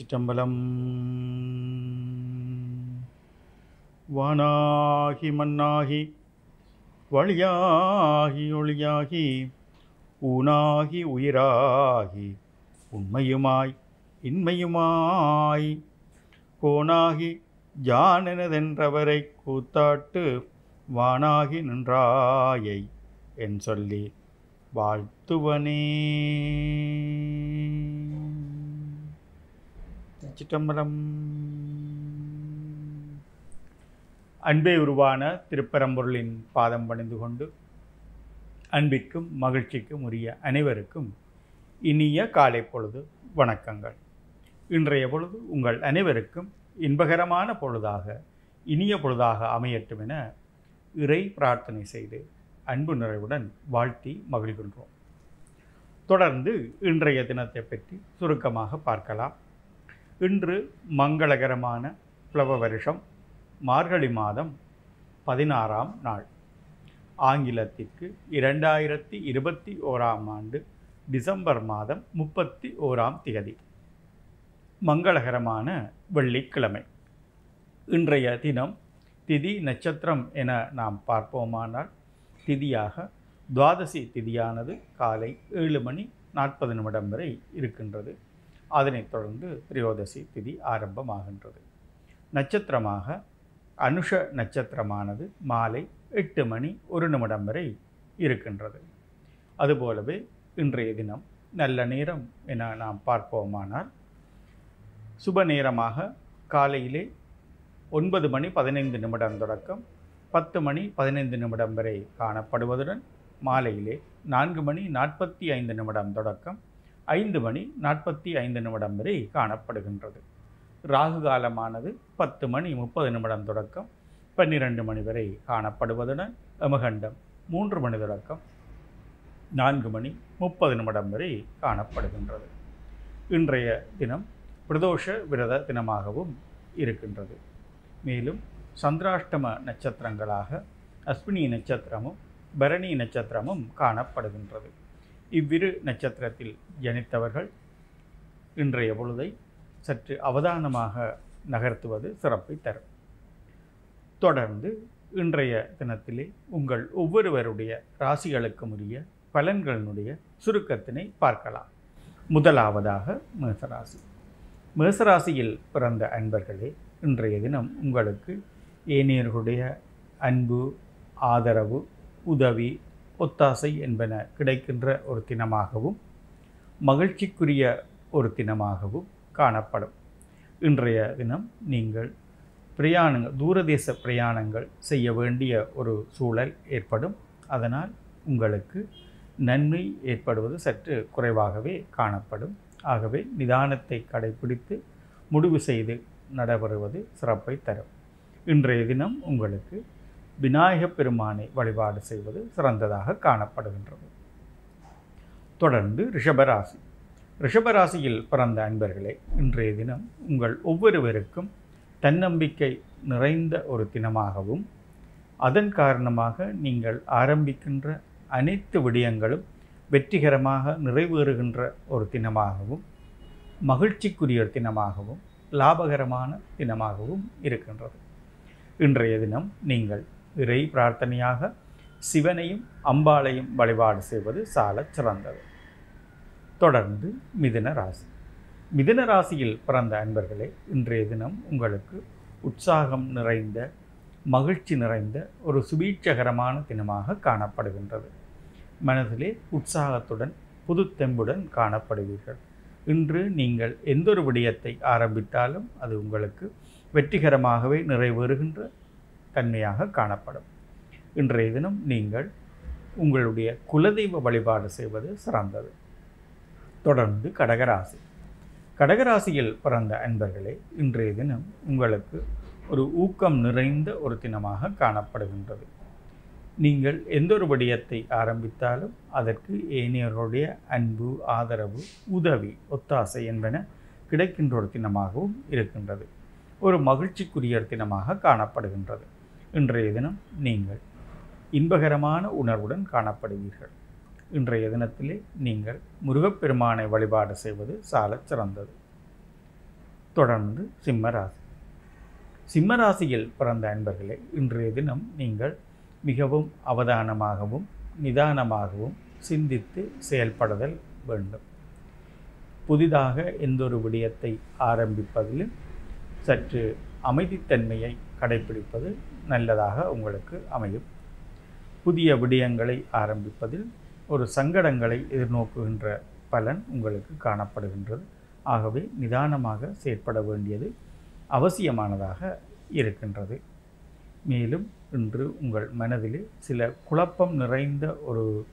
திருச்சிற்றம்பலம். வானாகி மண்ணாகி வழியாகி ஒளியாகி ஊனாகி உயிராகி உண்மையுமாய் இன்மையுமாய் கோனாகி ஜானெனதென்றவரை கூத்தாட்டு வானாகி நின்றாயை என் சொல்லி வாழ்த்துவனே. சிற்றம்பலம் அன்பே உருவான திருப்பரம்பொருளின் பாதம் பணிந்து கொண்டு அன்பிற்கும் மகிழ்ச்சிக்கும் உரிய அனைவருக்கும் இனிய காலை பொழுது வணக்கங்கள். இன்றைய பொழுது உங்கள் அனைவருக்கும் இன்பகரமான பொழுதாக இனிய பொழுதாக அமையட்டும் என இறை பிரார்த்தனை செய்து அன்பு நிறைவுடன் வாழ்த்தி மகிழ்கின்றோம். தொடர்ந்து இன்றைய தினத்தை பற்றி சுருக்கமாக பார்க்கலாம். இன்று மங்களகரமான பிளவ வருஷம் மார்கழி மாதம் பதினாறாம் நாள். ஆங்கிலத்திற்கு இரண்டாயிரத்தி இருபத்தி ஓராம் ஆண்டு டிசம்பர் மாதம் முப்பத்தி ஓராம் திகதி. மங்களகரமான வெள்ளிக்கிழமை. இன்றைய தினம் திதி நட்சத்திரம் என நாம் பார்ப்போமானால் திதியாக துவாதசி திதியானது காலை ஏழு மணி நாற்பது நிமிடம் வரை இருக்கின்றது. அதனைத் தொடர்ந்து திரியோதசி திதி ஆரம்பமாகின்றது. நட்சத்திரமாக அனுஷ நட்சத்திரமானது மாலை எட்டு மணி ஒரு நிமிடம் வரை இருக்கின்றது. அதுபோலவே இன்றைய தினம் நல்ல நேரம் என நாம் பார்ப்போமானால் சுப நேரமாக காலையிலே ஒன்பது மணி பதினைந்து நிமிடம் தொடக்கம் பத்து மணி பதினைந்து நிமிடம் வரை காணப்படுவதுடன் மாலையிலே நான்கு மணி நாற்பத்தி ஐந்து நிமிடம் தொடக்கம் ஐந்து மணி நாற்பத்தி ஐந்து நிமிடம் வரை காணப்படுகின்றது. ராகு காலமானது பத்து மணி முப்பது நிமிடம் தொடக்கம் பன்னிரண்டு மணி வரை காணப்படுவதுடன் எமகண்டம் மூன்று மணி தொடக்கம் நான்கு மணி முப்பது நிமிடம் வரை காணப்படுகின்றது. இன்றைய தினம் பிரதோஷ விரத தினமாகவும் இருக்கின்றது. மேலும் சந்திராஷ்டம நட்சத்திரங்களாக அஸ்வினி நட்சத்திரமும் பரணி நட்சத்திரமும் காணப்படுகின்றது. இவ்விரு நட்சத்திரத்தில் ஜனித்தவர்கள் இன்றைய பொழுதை சற்று அவதானமாக நகர்த்துவது சிறப்பை தரும். தொடர்ந்து இன்றைய தினத்திலே உங்கள் ஒவ்வொருவருடைய ராசிகளுக்கும் உரிய பலன்களினுடைய சுருக்கத்தினை பார்க்கலாம். முதலாவதாக மேசராசி. மேசராசியில் பிறந்த அன்பர்களே இன்றைய தினம் உங்களுக்கு ஏனையர்களுடைய அன்பு ஆதரவு உதவி ஒத்தாசை என்பன கிடைக்கின்ற ஒரு தினமாகவும் மகிழ்ச்சிக்குரிய ஒரு தினமாகவும் காணப்படும். இன்றைய தினம் நீங்கள் பிரயாணங்கள் தூரதேச பிரயாணங்கள் செய்ய வேண்டிய ஒரு சூழல் ஏற்படும். அதனால் உங்களுக்கு நன்மை ஏற்படுவது சற்று குறைவாகவே காணப்படும். ஆகவே நிதானத்தை கடைபிடித்து முடிவு செய்து நடைபெறுவது சிறப்பை தரும். இன்றைய தினம் உங்களுக்கு விநாயகப் பெருமானை வழிபாடு செய்வது சிறந்ததாக காணப்படுகின்றது. தொடர்ந்து ரிஷபராசி. ரிஷபராசியில் பிறந்த அன்பர்களே இன்றைய தினம் உங்கள் ஒவ்வொருவருக்கும் தன்னம்பிக்கை நிறைந்த ஒரு தினமாகவும் அதன் காரணமாக நீங்கள் ஆரம்பிக்கின்ற அனைத்து விடயங்களும் வெற்றிகரமாக நிறைவேறுகின்ற ஒரு தினமாகவும் மகிழ்ச்சிக்குரிய தினமாகவும் லாபகரமான தினமாகவும் இருக்கின்றது. இன்றைய தினம் நீங்கள் இறை பிரார்த்தனையாக சிவனையும் அம்பாளையும் வழிபாடு செய்வது சாலச் சிறந்தது. தொடர்ந்து மிதுன ராசி. மிதுன ராசியில் பிறந்த அன்பர்களே இன்றைய தினம் உங்களுக்கு உற்சாகம் நிறைந்த மகிழ்ச்சி நிறைந்த ஒரு சுபீட்சகரமான தினமாக காணப்படுகின்றது. மனதிலே உற்சாகத்துடன் புதுத்தெம்புடன் காணப்படுவீர்கள். இன்று நீங்கள் எந்தொரு விடயத்தை ஆரம்பித்தாலும் அது உங்களுக்கு வெற்றிகரமாகவே நிறைவேறுகின்ற தன்மையாக காணப்படும். இன்றைய தினம் நீங்கள் உங்களுடைய குலதெய்வ வழிபாடு செய்வது சிறந்தது. தொடர்ந்து கடகராசி. கடகராசியில் பிறந்த அன்பர்களே இன்றைய தினம் உங்களுக்கு ஒரு ஊக்கம் நிறைந்த ஒரு தினமாக காணப்படுகின்றது. நீங்கள் எந்த ஒரு விடயத்தை ஆரம்பித்தாலும் அதற்கு ஏனையர்களுடைய அன்பு ஆதரவு உதவி ஒத்தாசை என்பன கிடைக்கின்ற ஒரு தினமாகவும் இருக்கின்றது. ஒரு மகிழ்ச்சிக்குரிய தினமாக காணப்படுகின்றது. இன்றைய தினம் நீங்கள் இன்பகரமான உணர்வுடன் காணப்படுவீர்கள். இன்றைய தினத்திலே நீங்கள் முருகப்பெருமானை வழிபாடு செய்வது சாலச் சிறந்தது. தொடர்ந்து சிம்மராசி. சிம்மராசியில் பிறந்த அன்பர்களே இன்றைய தினம் நீங்கள் மிகவும் அவதானமாகவும் நிதானமாகவும் சிந்தித்து செயல்படுதல் வேண்டும். புதிதாக எந்த ஒரு விடயத்தை ஆரம்பிப்பதிலும் சற்று அமைதித்தன்மையை கடைபிடிப்பது நல்லதாக உங்களுக்கு அமையும். புதிய விடயங்களை ஆரம்பிப்பதில் ஒரு சங்கடங்களை எதிர்நோக்குகின்ற பலன் உங்களுக்கு காணப்படுகின்றது. ஆகவே நிதானமாக செயற்பட வேண்டியது அவசியமானதாக இருக்கின்றது. மேலும் இன்று உங்கள் மனதிலே சில குழப்பம் நிறைந்த ஒரு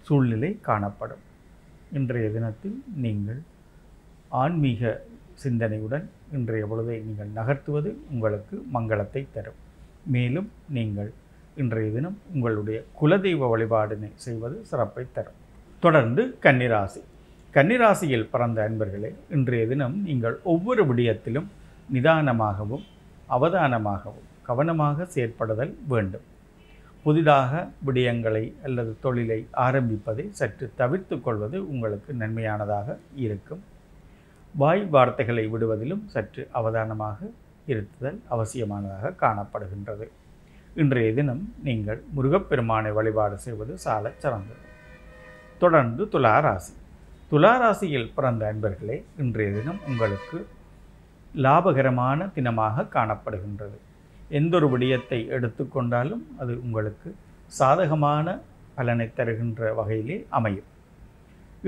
சூழ்நிலை காணப்படும். இன்றைய தினத்தில் நீங்கள் ஆன்மீக சிந்தனையுடன் இன்றைய பொழுதை நீங்கள் நகர்த்துவது உங்களுக்கு மங்களத்தை தரும். மேலும் நீங்கள் இன்றைய தினம் உங்களுடைய குலதெய்வ வழிபாடினை செய்வது சிறப்பை தரும். தொடர்ந்து கன்னிராசி. கன்னிராசியில் பிறந்த அன்பர்களே இன்றைய தினம் நீங்கள் ஒவ்வொரு விடயத்திலும் நிதானமாகவும் அவதானமாகவும் கவனமாக செயற்படுதல் வேண்டும். புதிதாக விடயங்களை அல்லது தொழிலை ஆரம்பிப்பதை சற்று தவிர்த்து கொள்வது உங்களுக்கு நன்மையானதாக இருக்கும். வாய் வார்த்தைகளை விடுவதிலும் சற்று அவதானமாக இருத்துதல் அவசியமானதாக காணப்படுகின்றது. இன்றைய தினம் நீங்கள் முருகப்பெருமானை வழிபாடு செய்வது சால சிறந்தது. தொடர்ந்து துளாராசி. துளாராசியில் பிறந்த அன்பர்களே இன்றைய தினம் உங்களுக்கு லாபகரமான தினமாக காணப்படுகின்றது. எந்த ஒரு விடயத்தை எடுத்துக்கொண்டாலும் அது உங்களுக்கு சாதகமான பலனை தருகின்ற வகையிலே அமையும்.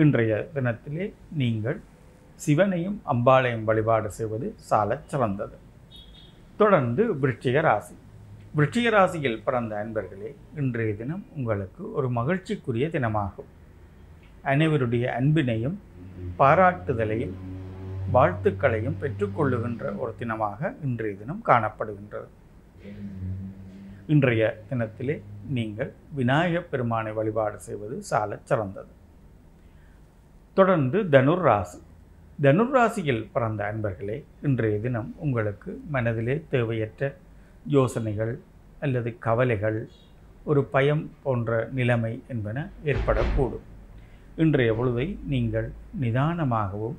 இன்றைய தினத்திலே நீங்கள் சிவனையும் அம்பாளையும் வழிபாடு செய்வது சால சிறந்தது. தொடர்ந்து விருச்சிக ராசி. விருச்சிக ராசியில் பிறந்த அன்பர்களே இன்றைய தினம் உங்களுக்கு ஒரு மகிழ்ச்சிக்குரிய தினமாகும். அனைவருடைய அன்பினையும் பாராட்டுதலையும் வாழ்த்துக்களையும் பெற்றுக்கொள்ளுகின்ற ஒரு தினமாக இன்றைய தினம் காணப்படுகின்றது. இன்றைய தினத்திலே நீங்கள் விநாயகப் பெருமானை வழிபாடு செய்வது சால சிறந்தது. தொடர்ந்து தனுர் ராசி. தனுராசியில் பிறந்த அன்பர்களே இன்றைய தினம் உங்களுக்கு மனதிலே தேவையற்ற யோசனைகள் அல்லது கவலைகள் ஒரு பயம் போன்ற நிலைமை என்பன ஏற்படக்கூடும். இன்றைய பொழுதை நீங்கள் நிதானமாகவும்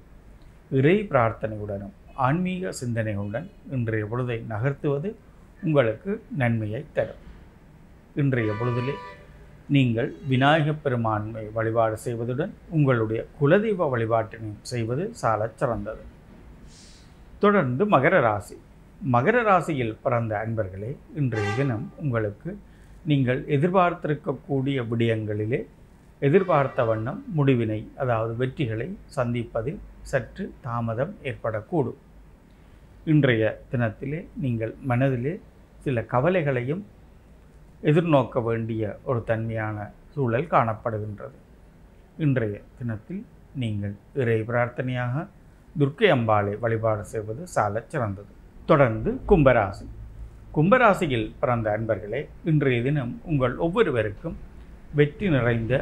இறை பிரார்த்தனையுடனும் ஆன்மீக சிந்தனைகளுடன் இன்றைய பொழுதை நகர்த்துவது உங்களுக்கு நன்மையை தரும். இன்றைய பொழுதிலே நீங்கள் விநாயகப் பெருமான்மை வழிபாடு செய்வதுடன் உங்களுடைய குலதெய்வ வழிபாட்டினையும் செய்வது சாலச் சிறந்தது. தொடர்ந்து மகர ராசி. மகர ராசியில் பிறந்த அன்பர்களே இன்றைய தினம் உங்களுக்கு நீங்கள் எதிர்பார்த்திருக்கக்கூடிய விடயங்களிலே எதிர்பார்த்த வண்ணம் முடிவினை அதாவது வெற்றிகளை சந்திப்பதில் சற்று தாமதம் ஏற்படக்கூடும். இன்றைய தினத்திலே நீங்கள் மனதிலே சில கவலைகளையும் எதிர்நோக்க வேண்டிய ஒரு தன்மையான சூழல் காணப்படுகின்றது. இன்றைய தினத்தில் நீங்கள் இறை பிரார்த்தனையாக துர்க்கை அம்பாளை வழிபாடு செய்வது சாலச் சிறந்தது. தொடர்ந்து கும்பராசி. கும்பராசியில் பிறந்த அன்பர்களே இன்றைய தினம் உங்கள் ஒவ்வொருவருக்கும் வெற்றி நிறைந்த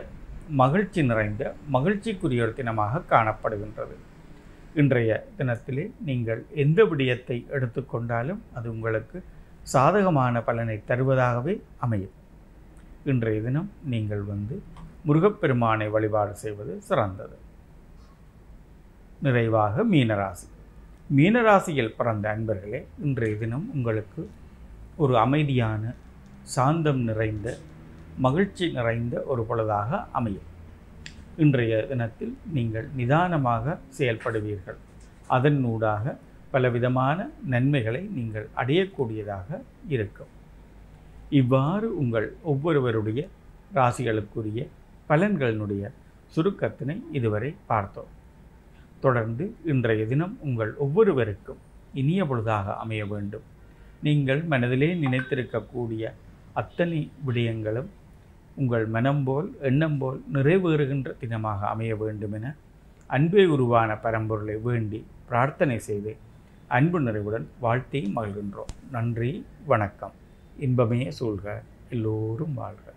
மகிழ்ச்சி நிறைந்த மகிழ்ச்சிக்குரிய ஒரு தினமாக காணப்படுகின்றது. இன்றைய தினத்திலே நீங்கள் எந்த விடயத்தை எடுத்துக்கொண்டாலும் அது உங்களுக்கு சாதகமான பலனை தருவதாகவே அமையும். இன்றைய தினம் நீங்கள் வந்து முருகப்பெருமானை வழிபாடு செய்வது சிறந்தது. நிறைவாக மீனராசி. மீனராசியில் பிறந்த அன்பர்களே இன்றைய தினம் உங்களுக்கு ஒரு அமைதியான சாந்தம் நிறைந்த மகிழ்ச்சி நிறைந்த ஒரு பொழுதாக அமையும். இன்றைய தினத்தில் நீங்கள் நிதானமாக செயல்படுவீர்கள். அதனூடாக பலவிதமான நன்மைகளை நீங்கள் அடையக்கூடியதாக இருக்கும். இவ்வாறு உங்கள் ஒவ்வொருவருடைய ராசிகளுக்குரிய பலன்களினுடைய சுருக்கத்தினை இதுவரை பார்த்தோம். தொடர்ந்து இன்றைய தினம் உங்கள் ஒவ்வொருவருக்கும் இனிய பொழுதாக அமைய வேண்டும். நீங்கள் மனதிலே நினைத்திருக்கக்கூடிய அத்தனை விடயங்களும் உங்கள் மனம் போல் எண்ணம் போல் நிறைவேறுகின்ற தினமாக அமைய வேண்டும் என அன்பே உருவான பரம்பொருளை வேண்டி பிரார்த்தனை செய்து அன்பு நிறைவுடன் வாழ்த்தி மகிழ்கின்றோம். நன்றி வணக்கம். இன்பமே சூழ்க எல்லோரும் வாழ்க.